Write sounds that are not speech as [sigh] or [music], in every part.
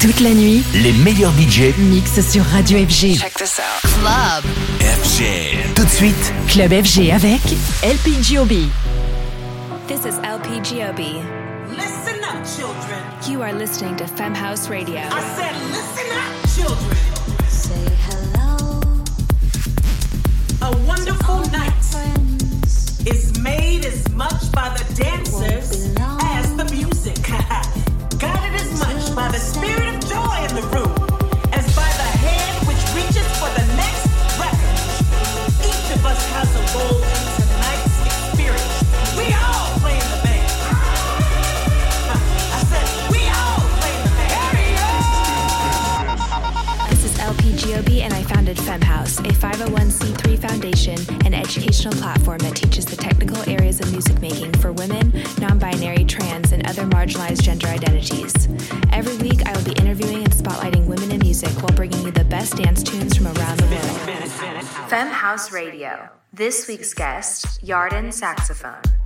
Toute la nuit, les meilleurs budgets mixent sur Radio FG. Check this out. Club. FG. Tout de suite, Club FG avec LPGOB. This is LPGOB. Listen up, children. You are listening to Fem House Radio. I said, listen up, children. Say hello. A wonderful night is made as much by the dancers as the music. [laughs] Guided as much by the spirit a role in tonight's experience. We all play in the band. I said, we all play in the band. This is LP Giobbi, and I founded Femme House, a 501c3 foundation an educational platform that teaches the technical areas of music making for women, non binary, trans, and other marginalized gender identities. Every week, I will be interviewing and spotlighting women in music while bringing you the best dance tunes from around the world. Femme House Radio. This week's guest, Yarden Saxophone.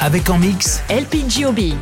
Avec en mix LPGOB.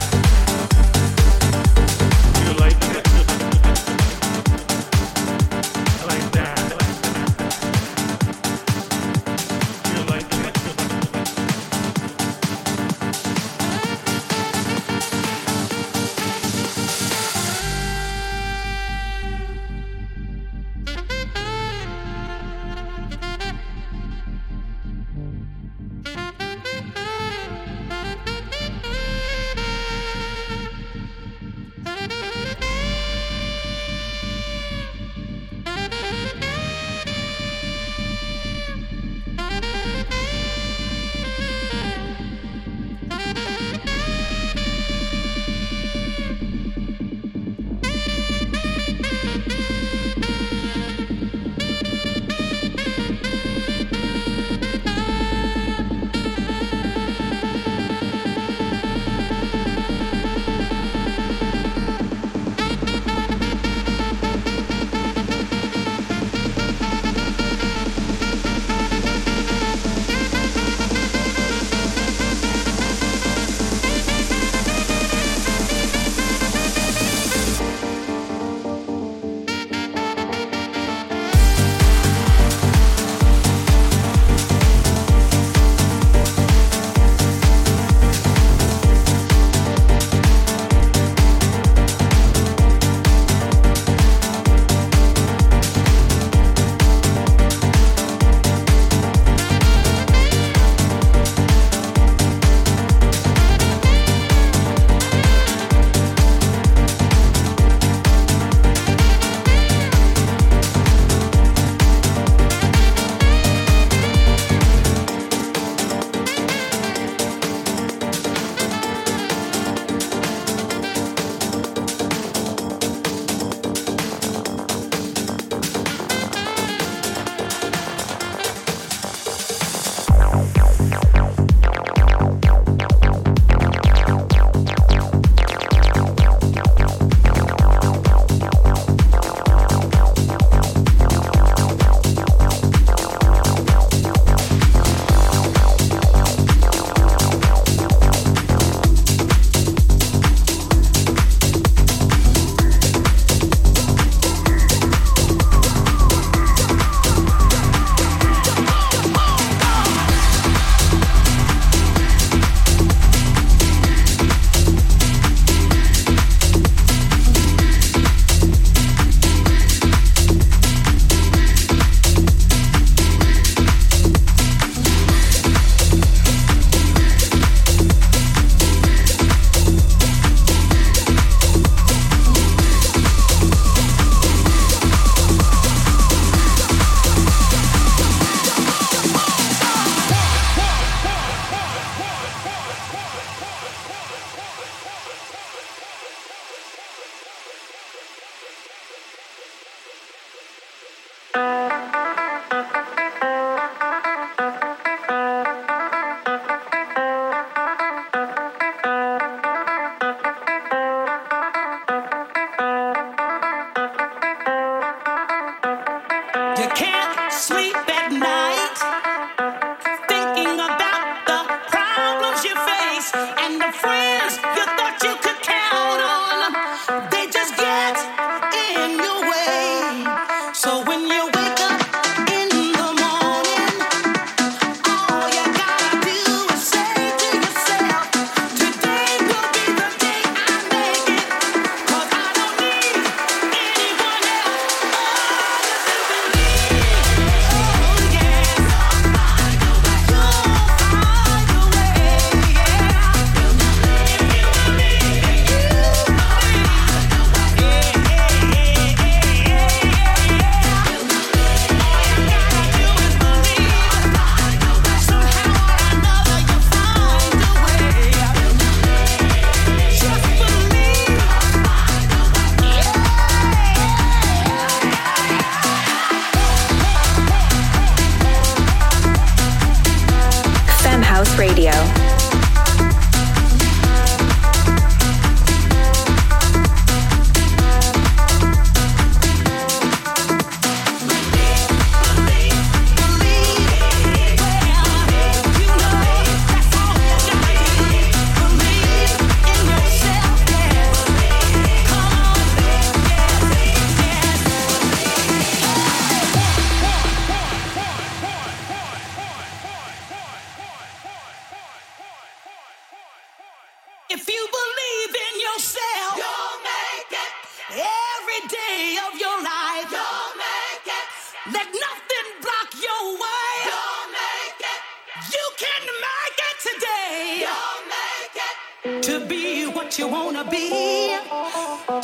to be what you wanna be,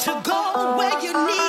to go where you need.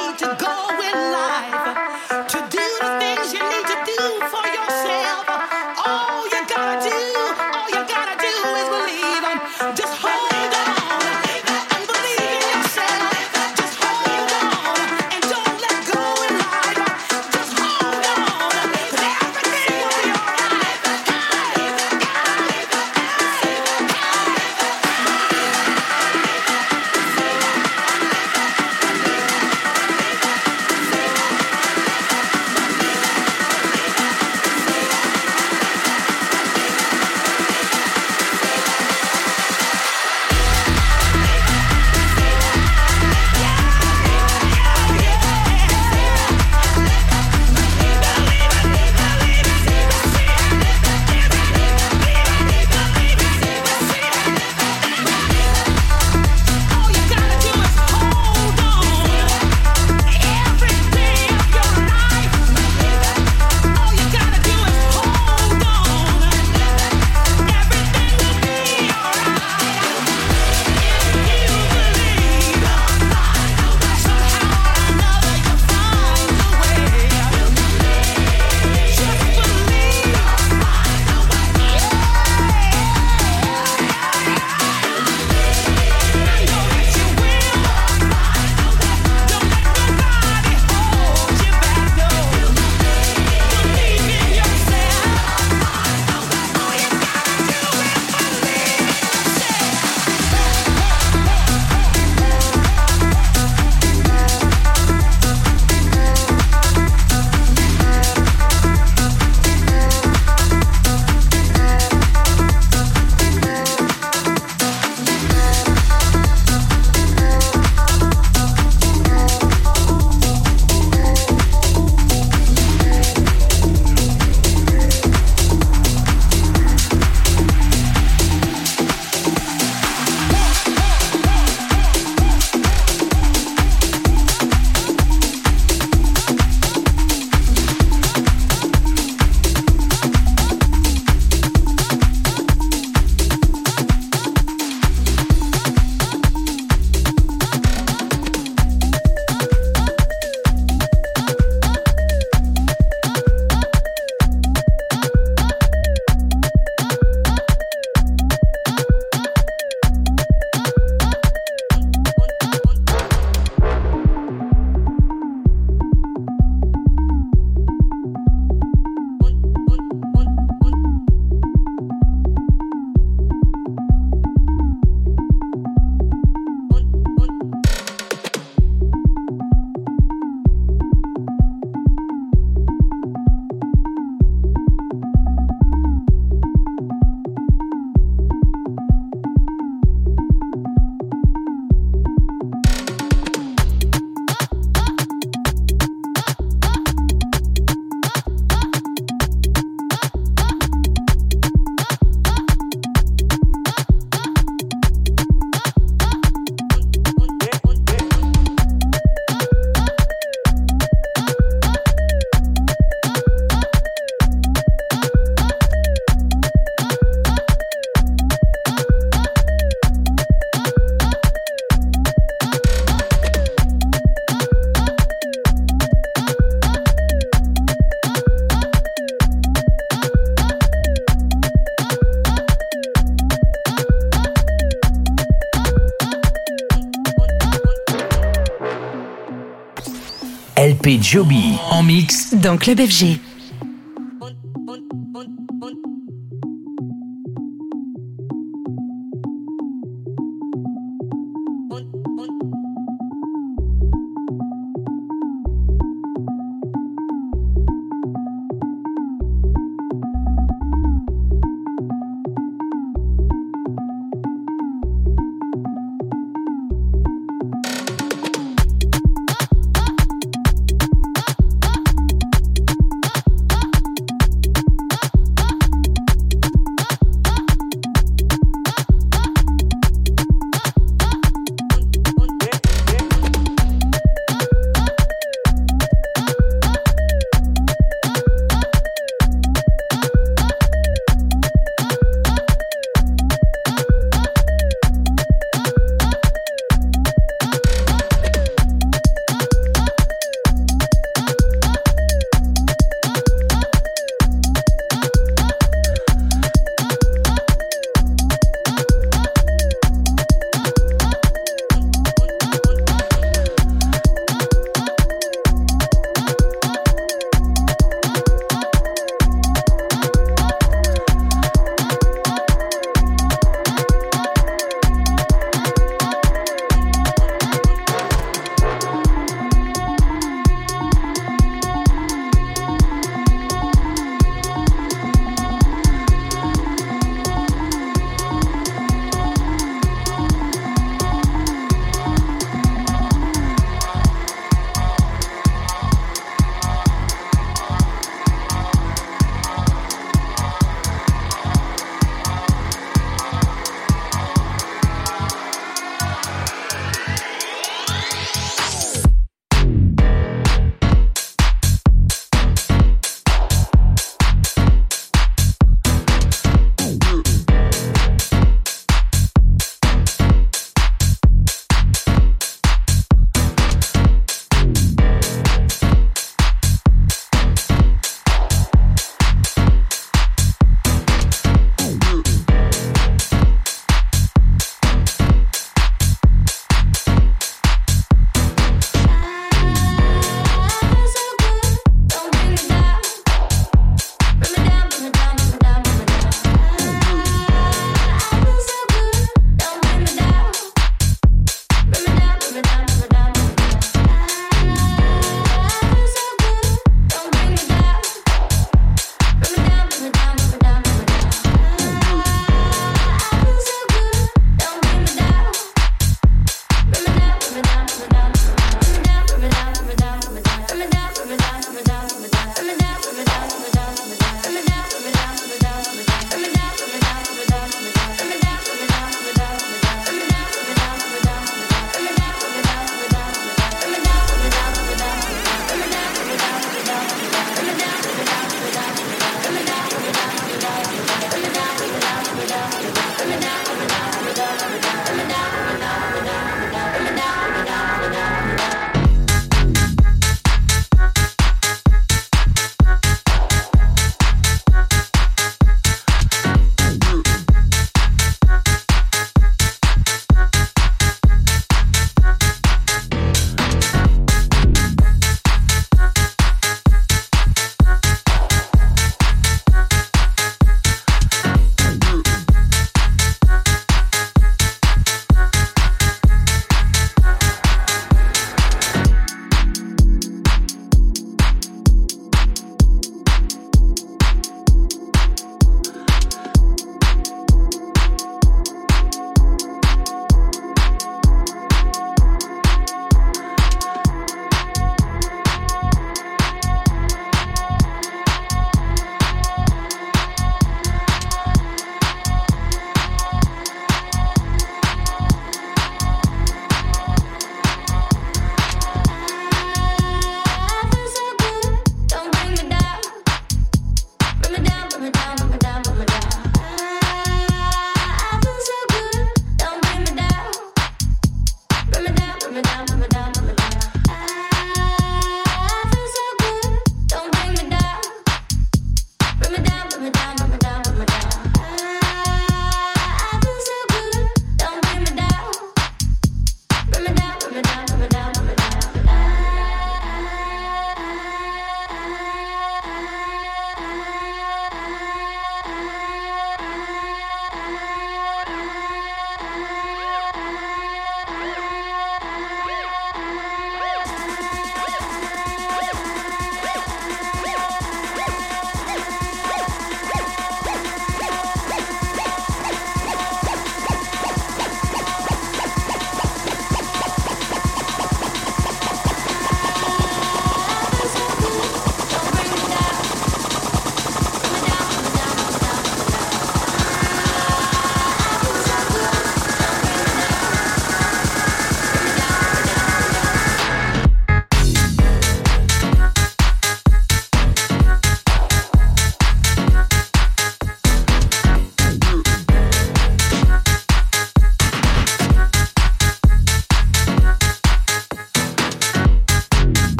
Joby en mix dans Club FG.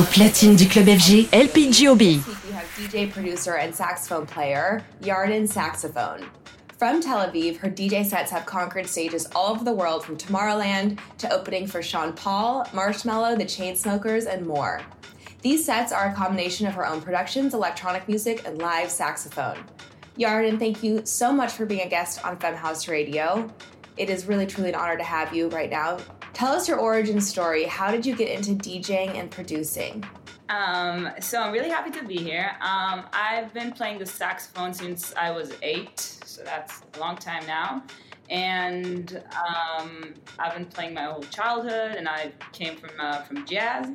Au platine du club FG, LP Giobbi. This we have DJ, producer, and saxophone player Yarden Saxophone. From Tel Aviv, her DJ sets have conquered stages all over the world from Tomorrowland to opening for Sean Paul, Marshmello, The Chainsmokers, and more. These sets are a combination of her own productions, electronic music, and live saxophone. Yarden, thank you so much for being a guest on Femme House Radio. It is really truly an honor to have you right now. Tell us your origin story. How did you get into DJing and producing? Um, so I'm really happy to be here. Um, I've been playing the saxophone since I was eight, so that's a long time now. And um, I've been playing my whole childhood, and I came from uh, from jazz.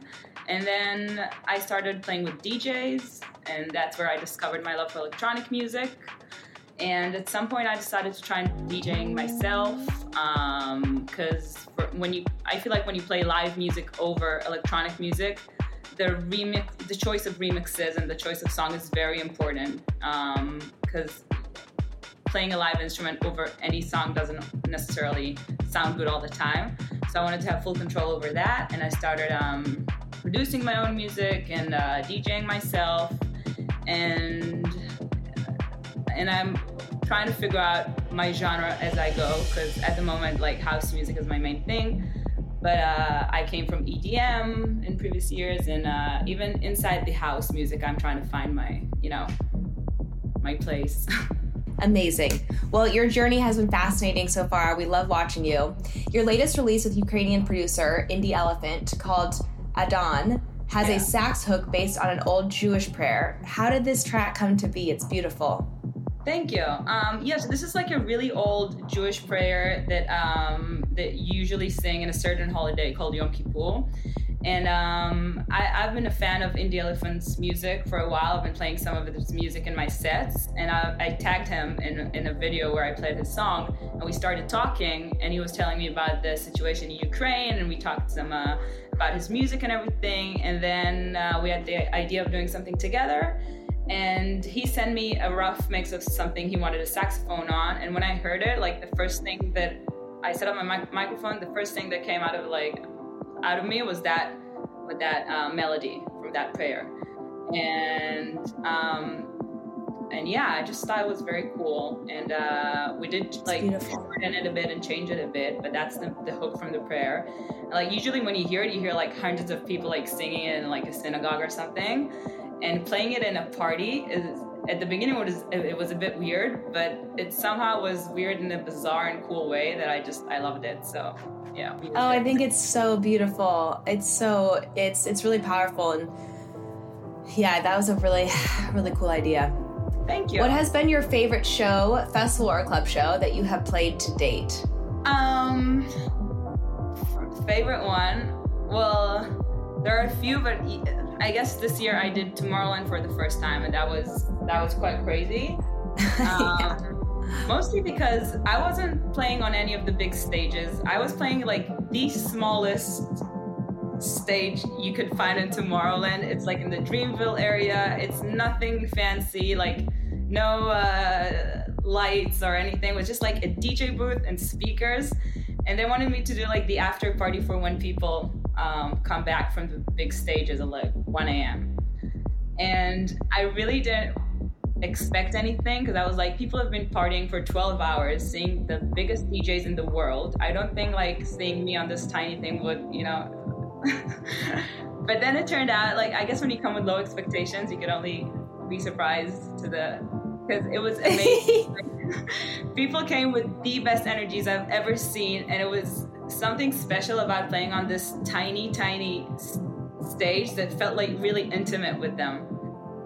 And then I started playing with DJs, and that's where I discovered my love for electronic music. And at some point, I decided to try DJing myself because when you, I feel like when you play live music over electronic music, the remix, the choice of remixes and the choice of song is very important because playing a live instrument over any song doesn't necessarily sound good all the time. So I wanted to have full control over that, and I started um, producing my own music and uh, DJing myself, and and I'm trying to figure out my genre as I go because at the moment, like house music is my main thing. But uh, I came from EDM in previous years, and uh, even inside the house music, I'm trying to find my, you know, my place. [laughs] Amazing. Well, your journey has been fascinating so far. We love watching you. Your latest release with Ukrainian producer Indie Elephant called Adon has Yeah. a sax hook based on an old Jewish prayer. How did this track come to be? It's beautiful. Thank you. Um, yes, this is like a really old Jewish prayer that um, that you usually sing in a certain holiday called Yom Kippur. And um, I, I've been a fan of Indie Elephant's music for a while. I've been playing some of his music in my sets, and I, I tagged him in, in a video where I played his song, and we started talking. And he was telling me about the situation in Ukraine, and we talked some uh, about his music and everything. And then uh, we had the idea of doing something together and he sent me a rough mix of something he wanted a saxophone on. And when i heard it like the first thing that i set up my mic- microphone the first thing that came out of like out of me was that with that uh, melody from that prayer. And um and yeah i just thought it was very cool. And uh we did like shorten it a bit and change it a bit but that's the, the hook from the prayer. Like usually when you hear it you hear like hundreds of people like singing it in like a synagogue or something. And playing it in a party is at the beginning it was it was a bit weird but it somehow was weird in a bizarre and cool way that i just i loved it. So yeah. Oh, I think it's so beautiful. It's so it's it's really powerful. And yeah, that was a really [sighs] really cool idea. Thank you What has been your favorite show, festival or club show that you have played to date? Um, favorite one. Well, there are a few, but I guess this year I did Tomorrowland for the first time, and that was that was quite crazy. [laughs] Um, Mostly because I wasn't playing on any of the big stages. I was playing like the smallest stage you could find in Tomorrowland. It's like in the Dreamville area. It's nothing fancy, like no uh, lights or anything. It was just like a DJ booth and speakers. And they wanted me to do like the after party for when people um, come back from the big stages at like 1 a.m. And I really didn't expect anything because I was like, people have been partying for 12 hours, seeing the biggest DJs in the world. I don't think like seeing me on this tiny thing would, you know. [laughs] but then it turned out like I guess when you come with low expectations, you can only be surprised to the because it was [laughs] amazing. people came with the best energies I've ever seen, and it was something special about playing on this tiny, tiny stage that felt like really intimate with them.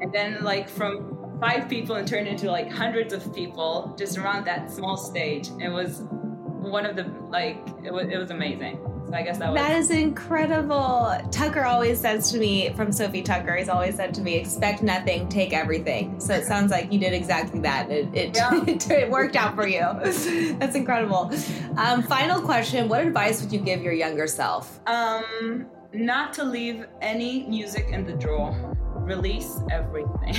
And then like from five people and turned into like hundreds of people just around that small stage. It was one of the like it was it was amazing. So I guess that was That is incredible. Tucker always says to me, from Sophie Tucker, he's always said to me, expect nothing, take everything. So it sounds like you did exactly that. It, it, Yeah. [laughs] it, worked out for you. [laughs] That's incredible. Um, final question What advice would you give your younger self? um not to leave any music in the drawer. Release everything.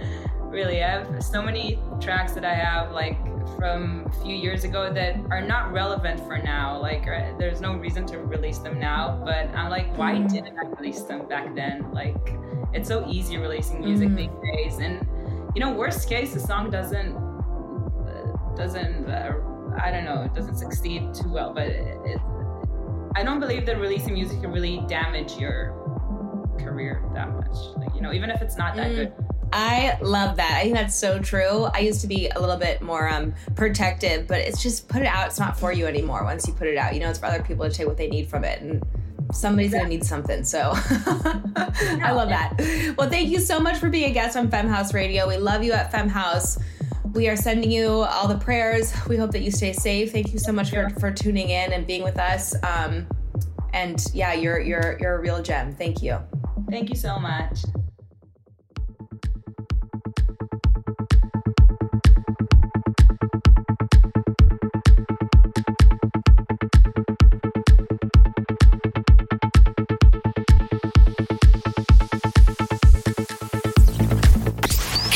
[laughs] really, I have so many tracks that I have like from a few years ago that are not relevant for now. Like, uh, there's no reason to release them now. But I'm like, why Mm-hmm. didn't I release them back then? Like, it's so easy releasing music Mhm. these days. And you know, worst case, the song doesn't uh, doesn't uh, I don't know, it doesn't succeed too well. But it, it, I don't believe that releasing music can really damage your career that much. Like, you know, even if it's not that Mm. good. I love that. I think that's so true. I used to be a little bit more um, protective, but it's just put it out. It's not for you anymore once you put it out. You know, it's for other people to take what they need from it. And somebody's going to need something. So [laughs] I love that. Well, thank you so much for being a guest on Femme House Radio. We love you at Femme House. We are sending you all the prayers. We hope that you stay safe. Thank you so much for, for tuning in and being with us. Um, and yeah, you're you're you're a real gem. Thank you. Thank you so much.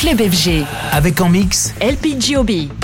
Club FG. Avec en mix LPGOB.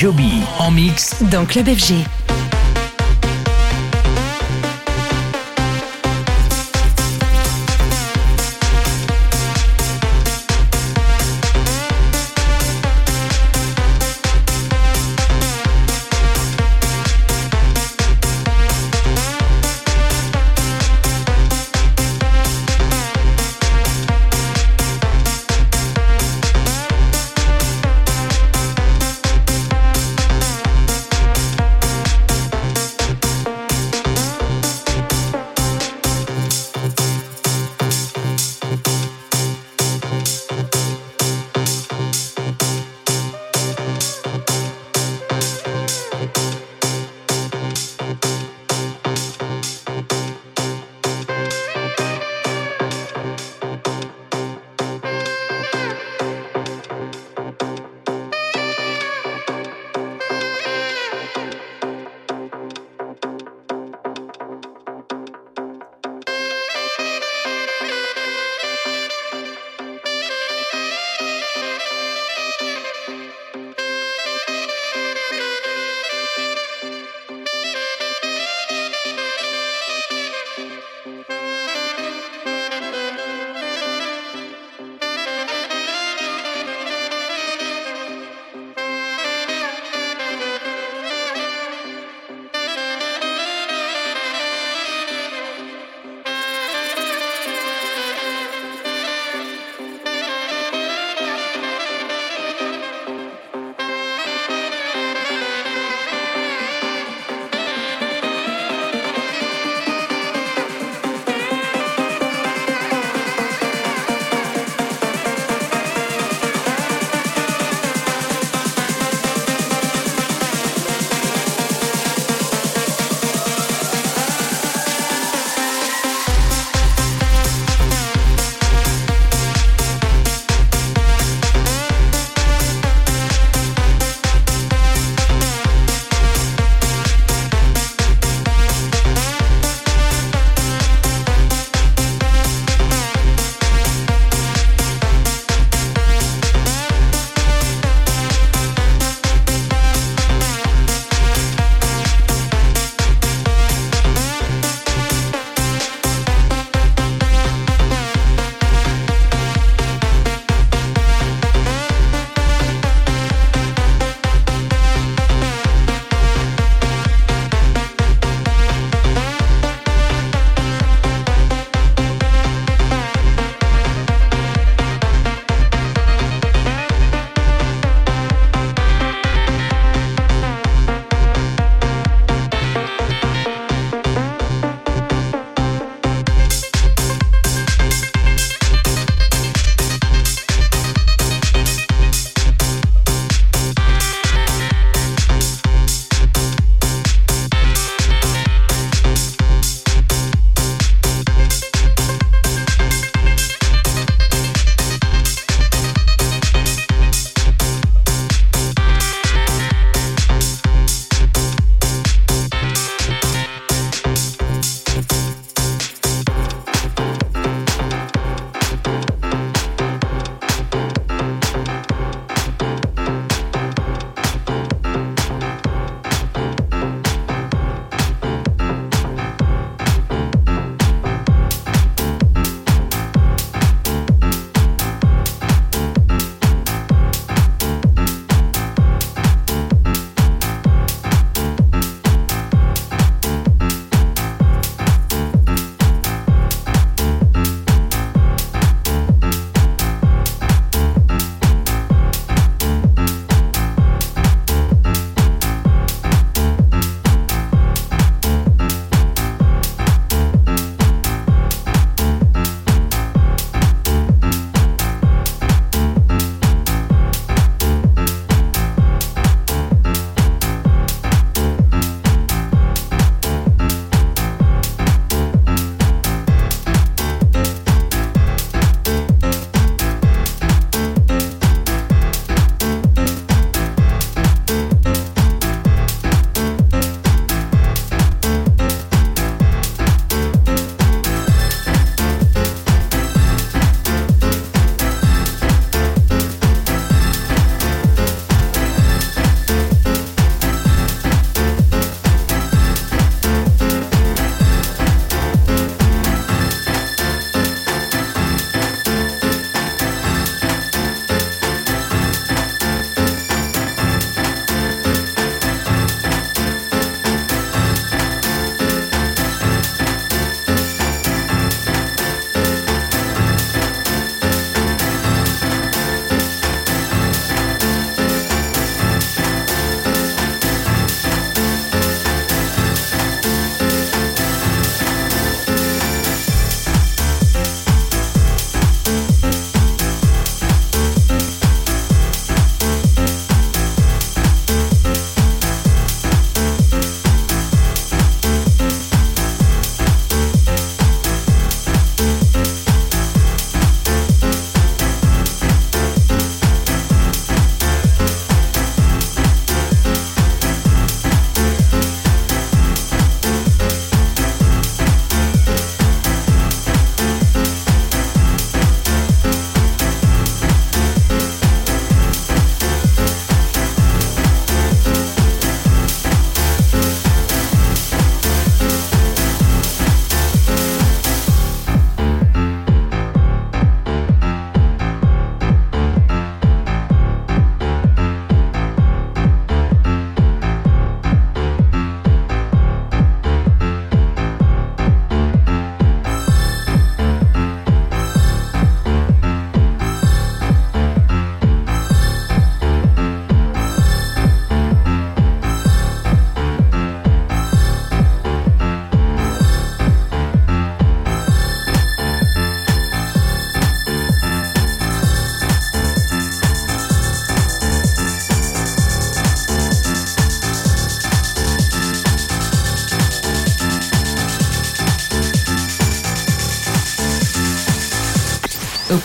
Joby en mix dans Club FG.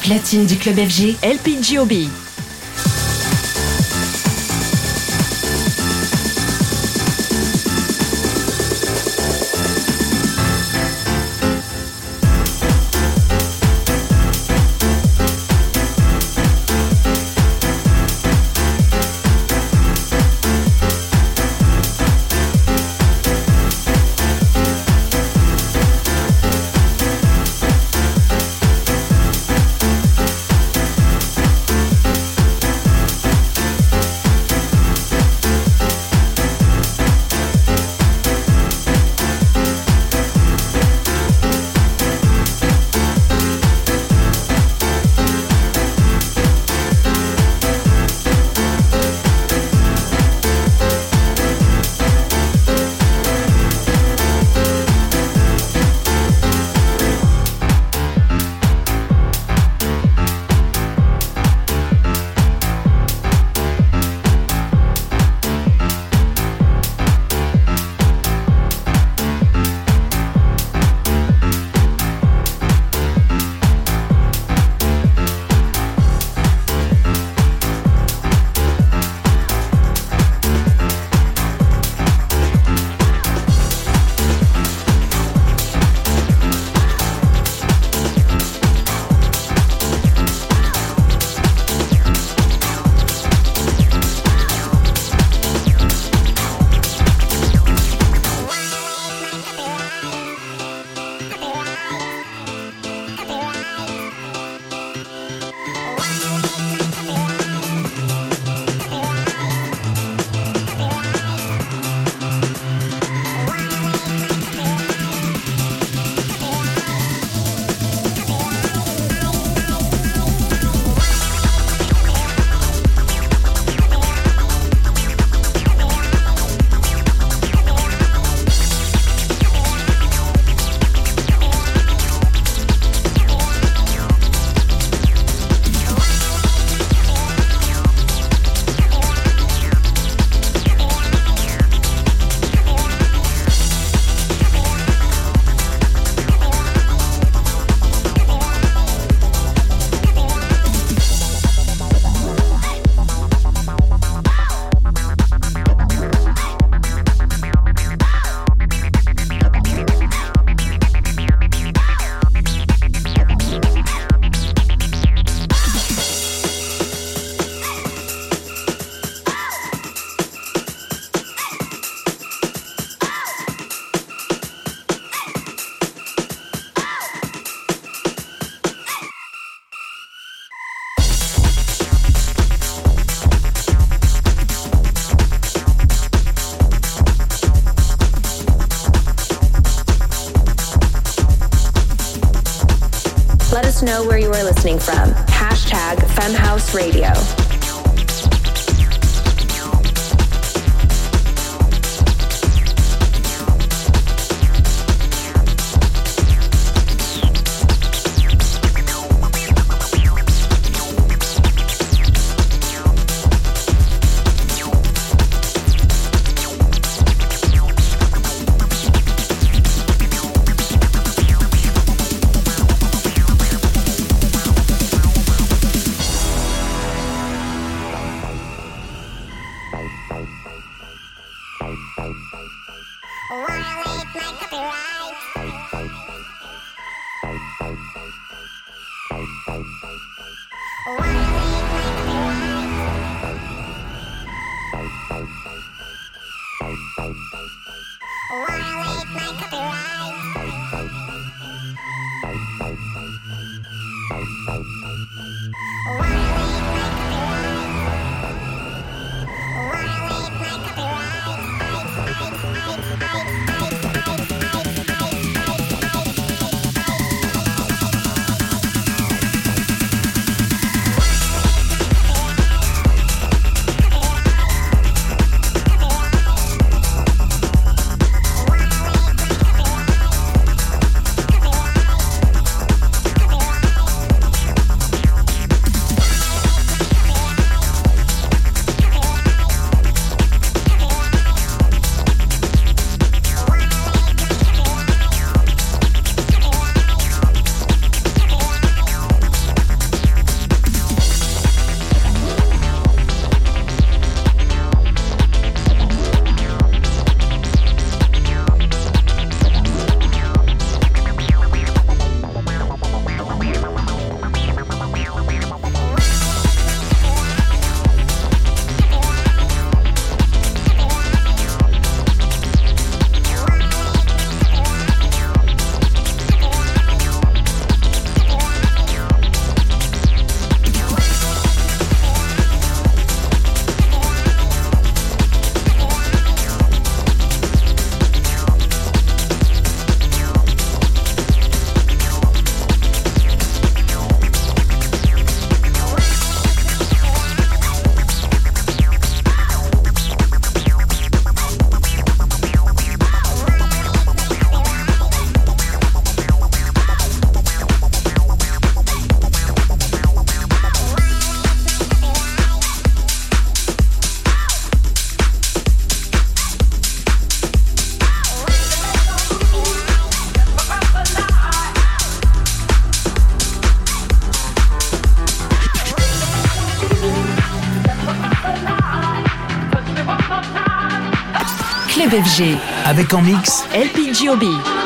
Platine du club FG, LPGOB. Know where you are listening from. Bye. FG. Avec en mix LPGOB.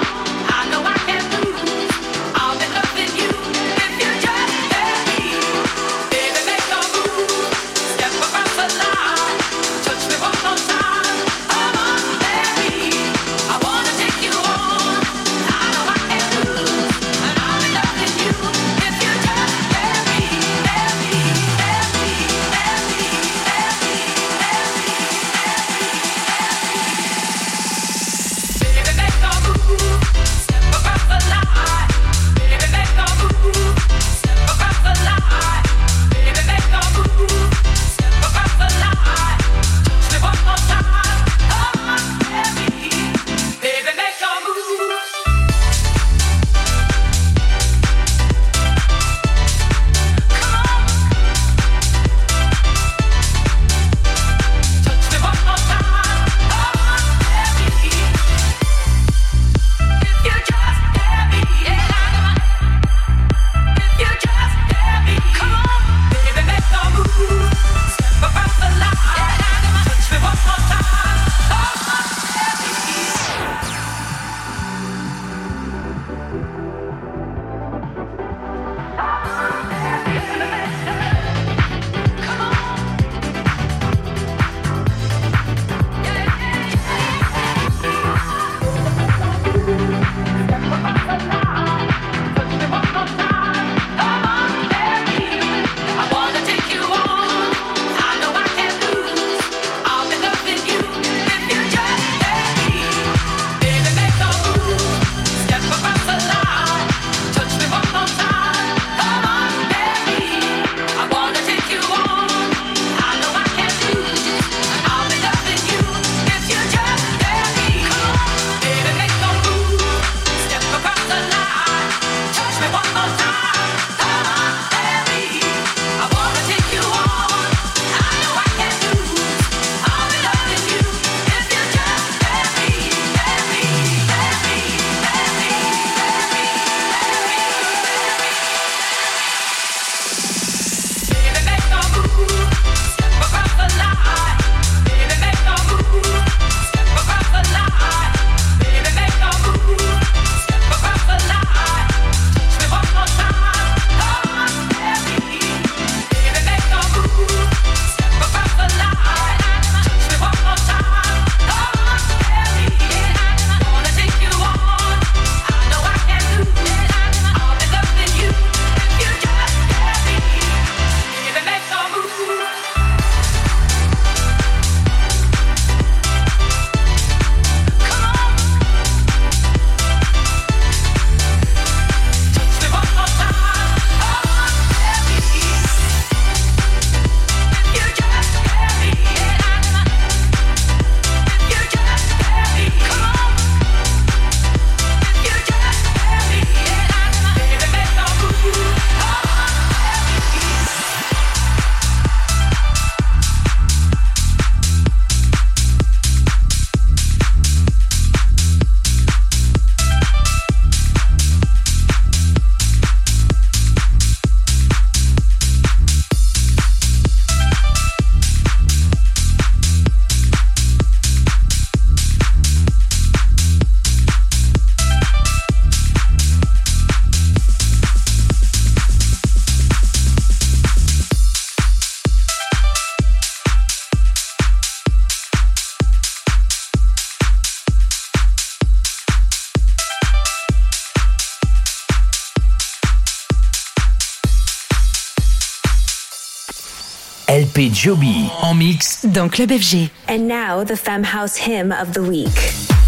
Joby en mix dans Club FG. And now the Femme House hymn of the week.